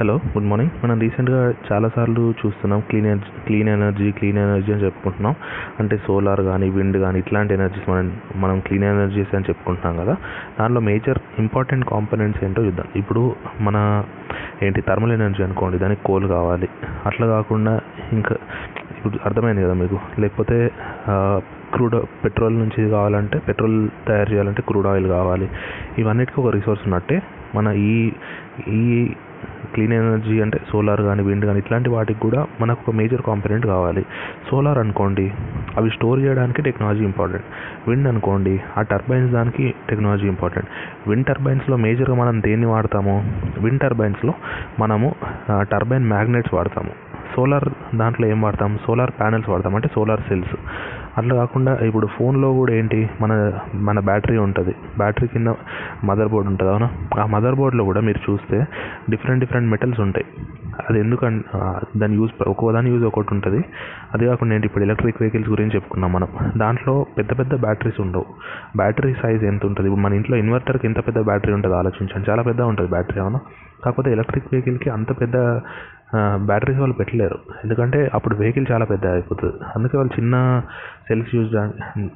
Hello good morning మనం రీసెంట్గా చాలాసార్లు చూస్తున్నాం clean energy clean energy clean energy అని చెప్పుకుంటున్నాం. అంటే సోలార్ కానీ విండ్ కానీ ఇట్లాంటి ఎనర్జీస్ మనం మనం క్లీన్ ఎనర్జీస్ అని చెప్పుకుంటున్నాం కదా. దానిలో మేజర్ ఇంపార్టెంట్ కాంపోనెంట్స్ ఏంటో చూద్దాం. ఇప్పుడు మన ఏంటి థర్మల్ ఎనర్జీ అనుకోండి దానికి కోల్ కావాలి. అట్లా కాకుండా ఇంకా ఇప్పుడు అర్థమైంది కదా మీకు? లేకపోతే క్రూడ్ పెట్రోల్ నుంచి కావాలంటే పెట్రోల్ తయారు చేయాలంటే క్రూడ్ ఆయిల్ కావాలి. ఇవన్నిటికీ ఒక రిసోర్స్ ఉన్నట్టే. మన ఈ ఈ క్లీన్ ఎనర్జీ అంటే సోలార్ కానీ విండ్ కానీ ఇట్లాంటి వాటికి కూడా మనకు ఒక మేజర్ కాంపోనెంట్ కావాలి. సోలార్ అనుకోండి అవి స్టోర్ చేయడానికి టెక్నాలజీ ఇంపార్టెంట్. విండ్ అనుకోండి ఆ టర్బైన్స్ దానికి టెక్నాలజీ ఇంపార్టెంట్. విండ్ టర్బైన్స్లో మేజర్గా మనం దేన్ని వాడతాము? విండ్ టర్బైన్స్లో మనము టర్బైన్ మ్యాగ్నెట్స్ వాడతాము. సోలార్ దాంట్లో ఏం వాడతాం? సోలార్ ప్యానెల్స్ వాడతాం అంటే సోలార్ సెల్స్. అట్లా కాకుండా ఇప్పుడు ఫోన్లో కూడా ఏంటి మన మన బ్యాటరీ ఉంటుంది. బ్యాటరీ కింద మదర్ బోర్డ్ ఉంటుంది అవునా? ఆ మదర్ బోర్డ్లో కూడా మీరు చూస్తే డిఫరెంట్ డిఫరెంట్ మెటల్స్ ఉంటాయి. అది ఎందుకంటే దాని యూజ్ ఒక్కో దాని యూజ్ ఒకటి ఉంటుంది. అది కాకుండా ఏంటి ఇప్పుడు ఎలక్ట్రిక్ వెహికల్స్ గురించి చెప్పుకున్నాం మనం. దాంట్లో పెద్ద పెద్ద బ్యాటరీస్ ఉండవు. బ్యాటరీ సైజ్ ఎంత ఉంటుంది? ఇప్పుడు మన ఇంట్లో ఇన్వర్టర్కి ఎంత పెద్ద బ్యాటరీ ఉంటుంది ఆలోచించండి. చాలా పెద్ద ఉంటుంది బ్యాటరీ అవునా? కాకపోతే ఎలక్ట్రిక్ వెహికల్కి అంత పెద్ద బ్యాటరీస్ వాళ్ళు పెట్టలేరు. ఎందుకంటే అప్పుడు వెహికల్ చాలా పెద్ద అయిపోతుంది. అందుకే వాళ్ళు చిన్న సెల్స్ యూజ్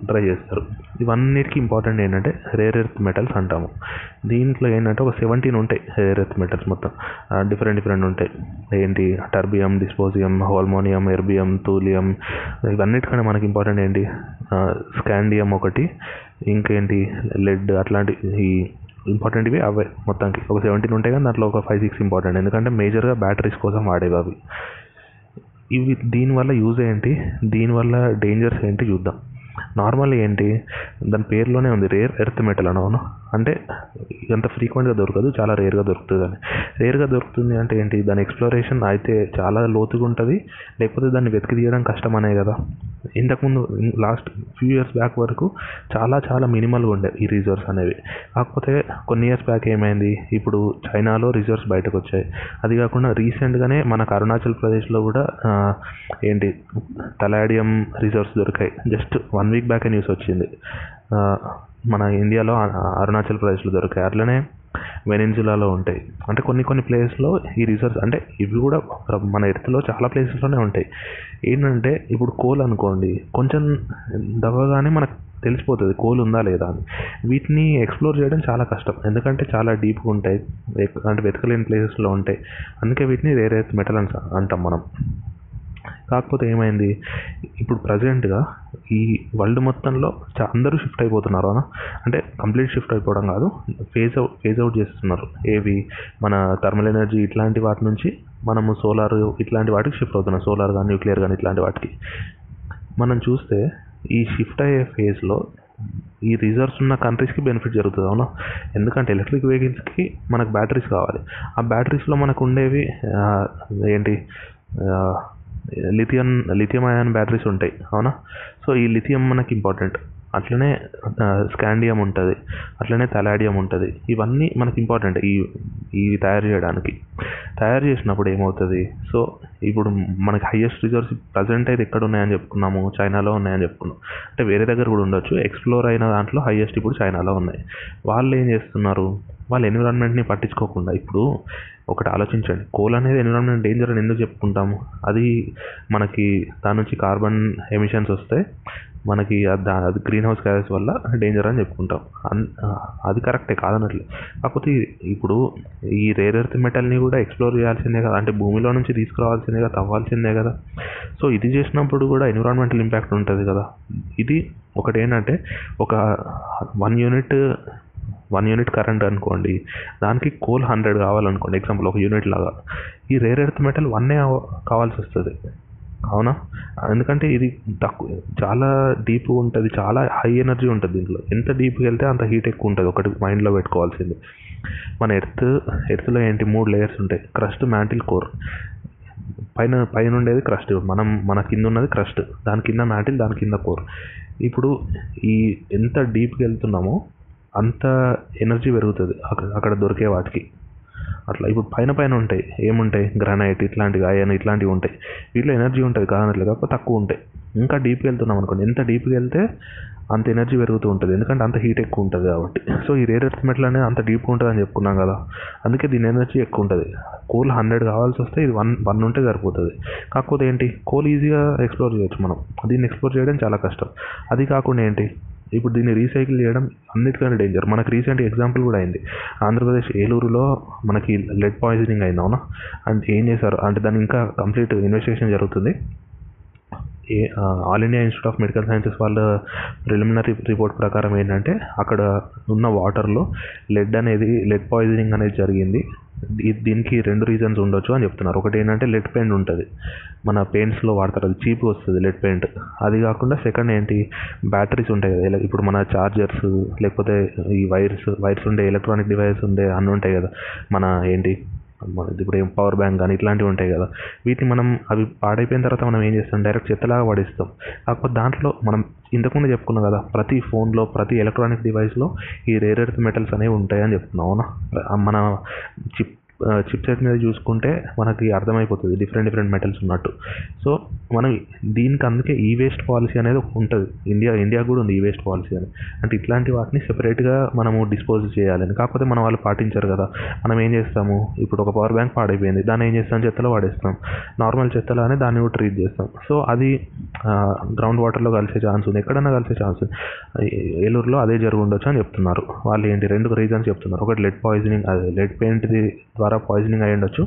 ట్రై చేస్తారు. ఇవన్నిటికీ ఇంపార్టెంట్ ఏంటంటే రేర్ ఎర్త్ మెటల్స్ అంటాము. దీంట్లో ఏంటంటే ఒక సెవెంటీన్ ఉంటాయి రేర్ ఎర్త్ మెటల్స్ మొత్తం. డిఫరెంట్ డిఫరెంట్ ఉంటాయి. ఏంటి? టర్బియం డిస్పోజియం హాల్మోనియం ఎర్బియం తూలియం ఇవన్నిటికన్నా మనకి ఇంపార్టెంట్ ఏంటి? స్కాండియం ఒకటి ఇంకేంటి? లెడ్ అట్లాంటి ఈ ఇంపార్టెంట్వి అవే మొత్తానికి. ఒక సెవెంటీన్ ఉంటాయి కానీ దాంట్లో ఒక ఫైవ్ సిక్స్ ఇంపార్టెంట్ ఎందుకంటే మేజర్గా బ్యాటరీస్ కోసం వాడేవి అవి. ఇవి దీనివల్ల యూజ్ ఏంటి? దీనివల్ల డేంజర్స్ ఏంటి చూద్దాం. నార్మల్ ఏంటి? దాని పేరులోనే ఉంది రేర్ ఎర్త్ మెటల్ అని అవును? అంటే ఎంత ఫ్రీక్వెంట్గా దొరకదు చాలా రేర్గా దొరుకుతుంది అని రేర్గా దొరుకుతుంది అంటే ఏంటి? దాని ఎక్స్ప్లోరేషన్ అయితే చాలా లోతుగా ఉంటుంది లేకపోతే దాన్ని వెతికి తీయడం కష్టమనే కదా. ఇంతకుముందు లాస్ట్ ఫ్యూ ఇయర్స్ బ్యాక్ వరకు చాలా చాలా మినిమల్గా ఉండే ఈ రిజర్వ్స్ అనేవి. కాకపోతే కొన్ని ఇయర్స్ బ్యాక్ ఏమైంది? ఇప్పుడు చైనాలో రిజర్వ్స్ బయటకు వచ్చాయి. అది కాకుండా రీసెంట్గానే మనకు అరుణాచల్ ప్రదేశ్లో కూడా ఏంటి? తలాడియం రిజర్వ్స్ దొరికాయి. జస్ట్ వన్ వీక్ బ్యాకే న్యూస్ వచ్చింది. మన ఇండియాలో అరుణాచల్ ప్రదేశ్లో దొరికాయి అట్లనే వెనిన్జులాలో ఉంటాయి. అంటే కొన్ని కొన్ని ప్లేస్లో ఈ రిజర్వ్స్ అంటే ఇవి కూడా మన ఎర్త్లో చాలా ప్లేసెస్లోనే ఉంటాయి. ఏంటంటే ఇప్పుడు కోల్ అనుకోండి కొంచెం దవ్వగానే మనకు తెలిసిపోతుంది కోల్ ఉందా లేదా అని. వీటిని ఎక్స్ప్లోర్ చేయడం చాలా కష్టం. ఎందుకంటే చాలా డీప్గా ఉంటాయి అంటే వెతకలేని ప్లేసెస్లో ఉంటాయి. అందుకే వీటిని రేర్ ఎర్త్ మెటల్ అంటాం మనం. కాకపోతే ఏమైంది ఇప్పుడు ప్రజెంట్గా ఈ వరల్డ్ మొత్తంలో అందరూ షిఫ్ట్ అయిపోతున్నారు అన్న. అంటే కంప్లీట్ షిఫ్ట్ అయిపోవడం కాదు ఫేజ్ అవుట్ ఫేజ్ అవుట్ చేస్తున్నారు. ఏవి మన థర్మల్ ఎనర్జీ ఇట్లాంటి వాటి నుంచి మనము సోలార్ ఇట్లాంటి వాటికి షిఫ్ట్ అవుతున్నాం. సోలార్ కానీ న్యూక్లియర్ కానీ ఇట్లాంటి వాటికి. మనం చూస్తే ఈ షిఫ్ట్ అయ్యే ఫేజ్లో ఈ రిజర్వ్స్ ఉన్న కంట్రీస్కి బెనిఫిట్ జరుగుతుంది అవునా? ఎందుకంటే ఎలక్ట్రిక్ వెహికల్స్కి మనకు బ్యాటరీస్ కావాలి. ఆ బ్యాటరీస్లో మనకు ఉండేవి ఏంటి లిథియం లిథియం అయాన్ బ్యాటరీస్ ఉంటాయి అవునా? సో ఈ లిథియం మనకి ఇంపార్టెంట్. అట్లనే స్కాండియం ఉంటుంది అట్లనే తలాడియం ఉంటుంది. ఇవన్నీ మనకి ఇంపార్టెంట్ ఈ ఇవి తయారు చేయడానికి. తయారు చేసినప్పుడు ఏమవుతుంది? సో ఇప్పుడు మనకి హయ్యెస్ట్ రిజర్వ్స్ ప్రజెంట్ అయితే ఎక్కడ ఉన్నాయని చెప్పుకున్నాము? చైనాలో ఉన్నాయని చెప్పుకున్నాం. అంటే వేరే దగ్గర కూడా ఉండొచ్చు. ఎక్స్ప్లోర్ అయిన దాంట్లో హయ్యెస్ట్ ఇప్పుడు చైనాలో ఉన్నాయి. వాళ్ళు ఏం చేస్తున్నారు? వాళ్ళు ఎన్విరాన్మెంట్ని పట్టించుకోకుండా ఇప్పుడు ఒకటి ఆలోచించండి. కోల్ అనేది ఎన్విరాన్మెంట్ డేంజర్ అని ఎందుకు చెప్పుకుంటాము? అది మనకి దాని నుంచి కార్బన్ ఎమిషన్స్ వస్తే మనకి అది గ్రీన్ హౌస్ గ్యాసెస్ వల్ల డేంజర్ అని చెప్పుకుంటాం. అది కరెక్టే కాదన్నట్లే కాకపోతే ఇప్పుడు ఈ రేర్ ఎర్త్ మెటల్ని కూడా ఎక్స్ప్లోర్ చేయాల్సిందే కదా. అంటే భూమిలో నుంచి తీసుకురావాల్సిందే కదా తవ్వాల్సిందే కదా. సో ఇది చేసినప్పుడు కూడా ఎన్విరాన్మెంటల్ ఇంపాక్ట్ ఉంటుంది కదా. ఇది ఒకటి ఏంటంటే ఒక one unit one unit current అనుకోండి దానికి కోల్ హండ్రెడ్ కావాలనుకోండి ఎగ్జాంపుల్ ఒక యూనిట్ లాగా. ఈ రేర్ ఎర్త్ మెటల్ వన్నే కావాల్సి వస్తుంది. అవునా? ఎందుకంటే ఇది తక్కువ చాలా డీప్ ఉంటుంది చాలా హై ఎనర్జీ ఉంటుంది దీంట్లో. ఎంత డీప్కి వెళ్తే అంత హీట్ ఎక్కువ ఉంటుంది ఒకటి మైండ్లో పెట్టుకోవాల్సింది. మన ఎర్త్ ఎర్త్లో ఏంటి మూడు లేయర్స్ ఉంటాయి క్రస్ట్ మ్యాంటిల్ కోర్. పైన పైన ఉండేది క్రస్ట్ మనం మన కింద ఉన్నది క్రస్ట్. దాని కింద మ్యాంటిల్ దాని కింద కోర్. ఇప్పుడు ఈ ఎంత డీప్కి వెళ్తున్నామో అంత ఎనర్జీ పెరుగుతుంది అక్కడ అక్కడ దొరికే వాటికి. అట్లా ఇప్పుడు పైన పైన ఉంటాయి. ఏముంటాయి? గ్రానైట్ ఇట్లాంటివి అయన్ ఇట్లాంటివి ఉంటాయి. వీటిలో ఎనర్జీ ఉంటుంది కాదనట్లేదు కాకపోతే తక్కువ ఉంటాయి. ఇంకా డీప్కి వెళ్తున్నాం అనుకోండి. ఎంత డీప్కి వెళ్తే అంత ఎనర్జీ పెరుగుతూ ఉంటుంది. ఎందుకంటే అంత హీట్ ఎక్కువ ఉంటుంది కాబట్టి. సో ఈ రేర్ ఎర్త్ మెటల్ అనేది అంత డీప్గా ఉంటుంది అని చెప్పుకున్నాం కదా. అందుకే దీని ఎనర్జీ ఎక్కువ ఉంటుంది. కోల్ హండ్రెడ్ కావాల్సి వస్తే ఇది వన్ వన్ ఉంటే సరిపోతుంది. కాకపోతే ఏంటి? కోల్ ఈజీగా ఎక్స్ప్లోర్ చేయొచ్చు మనం. దీన్ని ఎక్స్ప్లోర్ చేయడం చాలా కష్టం. అది కాకుండా ఏంటి? ఇప్పుడు దీన్ని రీసైకిల్ చేయడం అన్నిటికంటే డేంజర్ మనకు రీసెంట్ ఎగ్జాంపుల్ కూడా అయింది. ఆంధ్రప్రదేశ్ ఏలూరులో మనకి లెడ్ పాయిజనింగ్ అయింది అవునా? అండ్ ఏం చేశారు? అంటే దాని ఇంకా కంప్లీట్ ఇన్వెస్టిగేషన్ జరుగుతుంది. ఏ All India Institute of Medical Sciences వాళ్ళ ప్రిలిమినరీ రిపోర్ట్ ప్రకారం ఏంటంటే అక్కడ ఉన్న వాటర్లో లెడ్ అనేది లెడ్ పాయిజనింగ్ అనేది జరిగింది. దీనికి రెండు రీజన్స్ ఉండొచ్చు అని చెప్తున్నారు. ఒకటి ఏంటంటే లెడ్ పెయింట్ ఉంటుంది. మన పెయింట్స్లో వాడతారు. అది చీప్ వస్తుంది లెడ్ పెయింట్ అది కాకుండా సెకండ్ ఏంటి? బ్యాటరీస్ ఉంటాయి కదా. ఇలా ఇప్పుడు మన చార్జర్స్ లేకపోతే ఈ వైర్స్ వైర్స్ ఉండే ఎలక్ట్రానిక్ డివైస్ ఉండే అన్నీ ఉంటాయి కదా. మన ఏంటి? ఇప్పుడు ఏం పవర్ బ్యాంక్ కానీ ఇట్లాంటివి ఉంటాయి కదా. వీటిని మనం అవి పాడైపోయిన తర్వాత మనం ఏం చేస్తాం? డైరెక్ట్ చెత్తలాగా పడేస్తాం కాకపోతే దాంట్లో మనం ఇంతకుముందు చెప్పుకున్నాం కదా ప్రతి ఫోన్లో ప్రతి ఎలక్ట్రానిక్ డివైస్లో ఈ రేర్ ఎర్త్ మెటల్స్ అనేవి ఉంటాయని చెప్తున్నాం అవునా? మన చిప్ చిప్సెట్ మీద చూసుకుంటే మనకి అర్థమైపోతుంది. డిఫరెంట్ డిఫరెంట్ మెటల్స్ ఉన్నట్టు. సో మనం దీనికి అందుకే ఈ వేస్ట్ పాలసీ అనేది ఉంటుంది. ఇండియా ఇండియా కూడా ఉంది ఈ వేస్ట్ పాలసీ అని. అంటే ఇట్లాంటి వాటిని సెపరేట్గా మనము డిస్పోజ్ చేయాలని కాకపోతే మన వాళ్ళు పాటించరు కదా. మనం ఏం చేస్తాము? ఇప్పుడు ఒక పవర్ బ్యాంక్ పాడైపోయింది. దాన్ని ఏం చేస్తాం? చెత్తలో వాడేస్తాం. నార్మల్ చెత్తలో అనే దాన్ని కూడా ట్రీట్ చేస్తాం. సో అది గ్రౌండ్ వాటర్లో కలిసే ఛాన్స్ ఉంది. ఎక్కడన్నా కలిసే ఛాన్స్ ఉంది. ఏలూరులో అదే జరుగు ఉండొచ్చు అని చెప్తున్నారు. వాళ్ళు ఏంటి? రెండు రీజన్స్ చెప్తున్నారు. ఒకటి లెడ్ పాయిజనింగ్ అదే లెడ్ పెయింట్ది ద్వారా పాయిజనింగ్ అయి ఉండొచ్చు.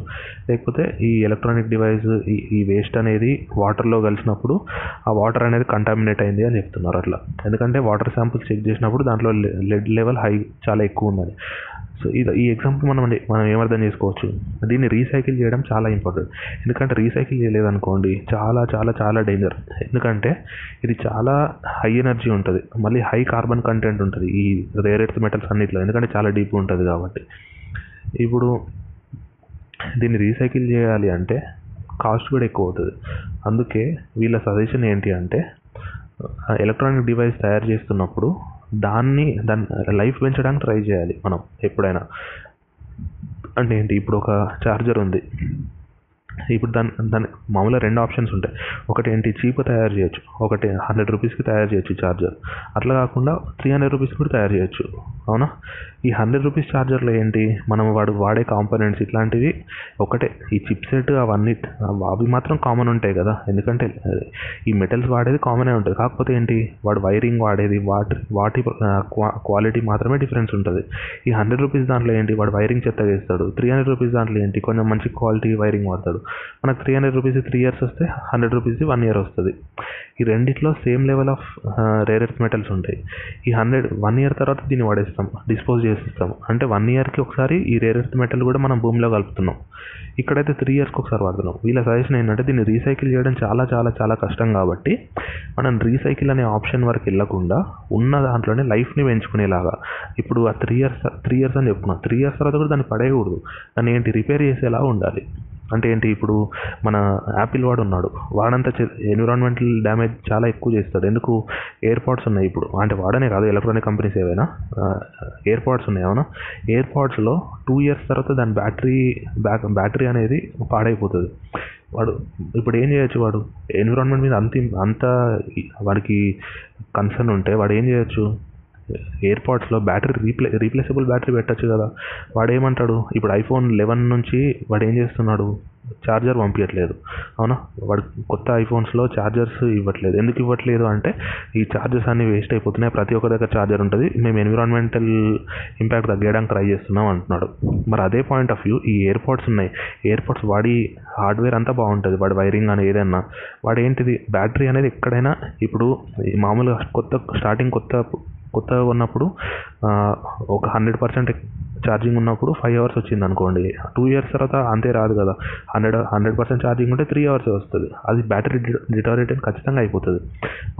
లేకపోతే ఈ ఎలక్ట్రానిక్ డివైస్ ఈ ఈ వేస్ట్ అనేది వాటర్లో కలిసినప్పుడు ఆ వాటర్ అనేది కంటామినేట్ అయింది అని చెప్తున్నారు అట్లా. ఎందుకంటే వాటర్ శాంపుల్స్ చెక్ చేసినప్పుడు దాంట్లో లెడ్ లెవెల్ హై చాలా ఎక్కువ ఉందని సో ఇది ఈ ఎగ్జాంపుల్ మనం మనం ఏమర్థం చేసుకోవచ్చు? దీన్ని రీసైకిల్ చేయడం చాలా ఇంపార్టెంట్ ఎందుకంటే రీసైకిల్ చేయలేదనుకోండి చాలా చాలా చాలా డేంజర్ ఎందుకంటే ఇది చాలా హై ఎనర్జీ ఉంటుంది. మళ్ళీ హై కార్బన్ కంటెంట్ ఉంటుంది. ఈ రేర్ ఎర్త్ మెటల్స్ అన్నిట్లో. ఎందుకంటే చాలా డీప్ ఉంటుంది కాబట్టి. ఇప్పుడు దీన్ని రీసైకిల్ చేయాలి అంటే కాస్ట్ కూడా ఎక్కువ అవుతుంది. అందుకే వీళ్ళ సజెషన్ ఏంటి అంటే ఎలక్ట్రానిక్ డివైస్ తయారు చేస్తున్నప్పుడు దాన్ని దాని లైఫ్ పెంచడానికి ట్రై చేయాలి మనం ఎప్పుడైనా. అంటే ఏంటి ఇప్పుడు ఒక ఛార్జర్ ఉంది. ఇప్పుడు దాని దాని మామూలుగా రెండు ఆప్షన్స్ ఉంటాయి. ఒకటి ఏంటి? చీప్ తయారు చేయొచ్చు. ఒకటి హండ్రెడ్ రూపీస్కి తయారు చేయొచ్చు ఛార్జర్ అట్లా కాకుండా త్రీ హండ్రెడ్ రూపీస్ కూడా తయారు చేయొచ్చు. అవునా? ఈ హండ్రెడ్ రూపీస్ ఛార్జర్లో ఏంటి? మనం వాడు వాడే కాంపోనెంట్స్ ఇట్లాంటివి ఒకటే. ఈ చిప్ సెట్ అవన్నీ అవి మాత్రం కామన్ ఉంటాయి కదా. ఎందుకంటే ఈ మెటల్స్ వాడేది కామనే ఉంటుంది. కాకపోతే ఏంటి? వాడు వైరింగ్ వాడేది వాటి వాటి క్వాలిటీ మాత్రమే డిఫరెన్స్ ఉంటుంది. ఈ హండ్రెడ్ రూపీస్ దాంట్లో ఏంటి? వాడు వైరింగ్ చెత్త చేస్తాడు. త్రీ హండ్రెడ్ రూపీస్ దాంట్లో ఏంటి? కొంచెం మంచి క్వాలిటీ వైరింగ్ వాడతాడు. మనకు three hundred rupees three years వస్తే హండ్రెడ్ రూపీస్ వన్ ఇయర్ వస్తుంది. ఈ రెండిట్లో same level of rare earth metals ఉంటాయి. ఈ హండ్రెడ్ వన్ ఇయర్ తర్వాత దీన్ని వాడేస్తాం డిస్పోజ్ చేసేస్తాం. అంటే వన్ ఇయర్కి ఒకసారి ఈ రేర్ ఎర్త్ మెటల్ కూడా మనం భూమిలో కలుపుతున్నాం. ఇక్కడైతే త్రీ ఇయర్స్కి ఒకసారి వాడుతున్నాం. వీళ్ళ సజెషన్ ఏంటంటే దీన్ని రీసైకిల్ చేయడం చాలా చాలా చాలా కష్టం కాబట్టి మనం రీసైకిల్ అనే ఆప్షన్ వరకు వెళ్ళకుండా ఉన్న దాంట్లోనే లైఫ్ని పెంచుకునేలాగా. ఇప్పుడు ఆ త్రీ ఇయర్స్ త్రీ ఇయర్స్ అని చెప్పుకున్నాం. త్రీ ఇయర్స్ తర్వాత కూడా దాన్ని పడేయకూడదు. దాన్ని ఏంటి? రిపేర్ చేసేలా ఉండాలి. అంటే ఏంటి ఇప్పుడు మన యాపిల్ వాడు ఉన్నాడు. వాడంతా ఎన్విరాన్మెంటల్ డ్యామేజ్ చాలా ఎక్కువ చేస్తాడు. ఎందుకు? ఎయిర్పాడ్స్ ఉన్నాయి ఇప్పుడు. అంటే వాడనే కాదు ఎలక్ట్రానిక్ కంపెనీస్ ఏవైనా. ఎయిర్పాడ్స్ ఉన్నాయి అవునా? ఎయిర్పాడ్స్లో టూ ఇయర్స్ తర్వాత దాని బ్యాటరీ బ్యాక్ బ్యాటరీ అనేది పాడైపోతుంది. వాడు ఇప్పుడు ఏం చేయొచ్చు వాడు? ఎన్విరాన్మెంట్ మీద అంత అంత వాడికి కన్సర్న్ ఉంటే వాడు ఏం చేయొచ్చు? ఎయిర్ పాడ్స్లో బ్యాటరీ రీప్లే రీప్లేసబుల్ బ్యాటరీ పెట్టచ్చు కదా. వాడు ఏమంటాడు ఇప్పుడు ఐఫోన్ లెవెన్ నుంచి వాడు ఏం చేస్తున్నాడు? ఛార్జర్ పంపించట్లేదు అవునా? వాడు కొత్త ఐఫోన్స్లో ఛార్జర్స్ ఇవ్వట్లేదు. ఎందుకు ఇవ్వట్లేదు అంటే ఈ ఛార్జర్స్ అన్నీ వేస్ట్ అయిపోతున్నాయి. ప్రతి ఒక్క దగ్గర ఛార్జర్ ఉంటుంది. మేము ఎన్విరాన్మెంటల్ ఇంపాక్ట్ తగ్గడానికి ట్రై చేస్తున్నాం అంటున్నాడు. మరి అదే పాయింట్ ఆఫ్ వ్యూ ఈ ఎయిర్పోర్ట్స్ ఉన్నాయి. ఎయిర్పోర్ట్స్ వాడి హార్డ్వేర్ అంతా బాగుంటుంది. వాడి వైరింగ్ అని ఏదైనా. వాడు ఏంటిది బ్యాటరీ అనేది ఎక్కడైనా ఇప్పుడు మామూలుగా కొత్త స్టార్టింగ్ కొత్త కొత్తగా ఉన్నప్పుడు ఒక హండ్రెడ్ పర్సెంట్ ఛార్జింగ్ ఉన్నప్పుడు ఫైవ్ అవర్స్ వచ్చింది అనుకోండి. టూ ఇయర్స్ తర్వాత అంతే రాదు కదా. హండ్రెడ్ హండ్రెడ్ పర్సెంట్ ఛార్జింగ్ ఉంటే త్రీ అవర్స్ వస్తుంది. అది బ్యాటరీ డిటోరేట్ ఖచ్చితంగా అయిపోతుంది.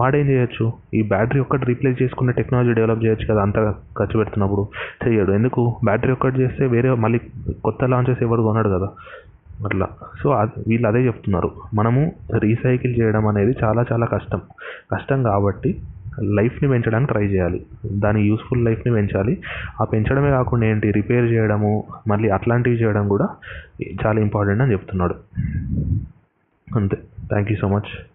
వాడేం చేయొచ్చు? ఈ బ్యాటరీ ఒక్కటి రీప్లేస్ చేసుకునే టెక్నాలజీ డెవలప్ చేయొచ్చు కదా అంత ఖర్చు పెడుతున్నప్పుడు. చేయడు ఎందుకు? బ్యాటరీ ఒక్కటి చేస్తే వేరే మళ్ళీ కొత్త లాంచెస్ ఎవడు కొనడు కదా. అట్లా. సో వీళ్ళు అదే చెప్తున్నారు. మనము రీసైకిల్ చేయడం అనేది చాలా చాలా కష్టం. కష్టం కాబట్టి లైఫ్ని పెంచడానికి ట్రై చేయాలి. దాని యూస్ఫుల్ లైఫ్ని పెంచాలి. ఆ పెంచడమే కాకుండా ఏంటి? రిపేర్ చేయడము మళ్ళీ అట్లాంటివి చేయడం కూడా చాలా ఇంపార్టెంట్ అని చెప్తున్నాడు. అంతే. Thank you so much.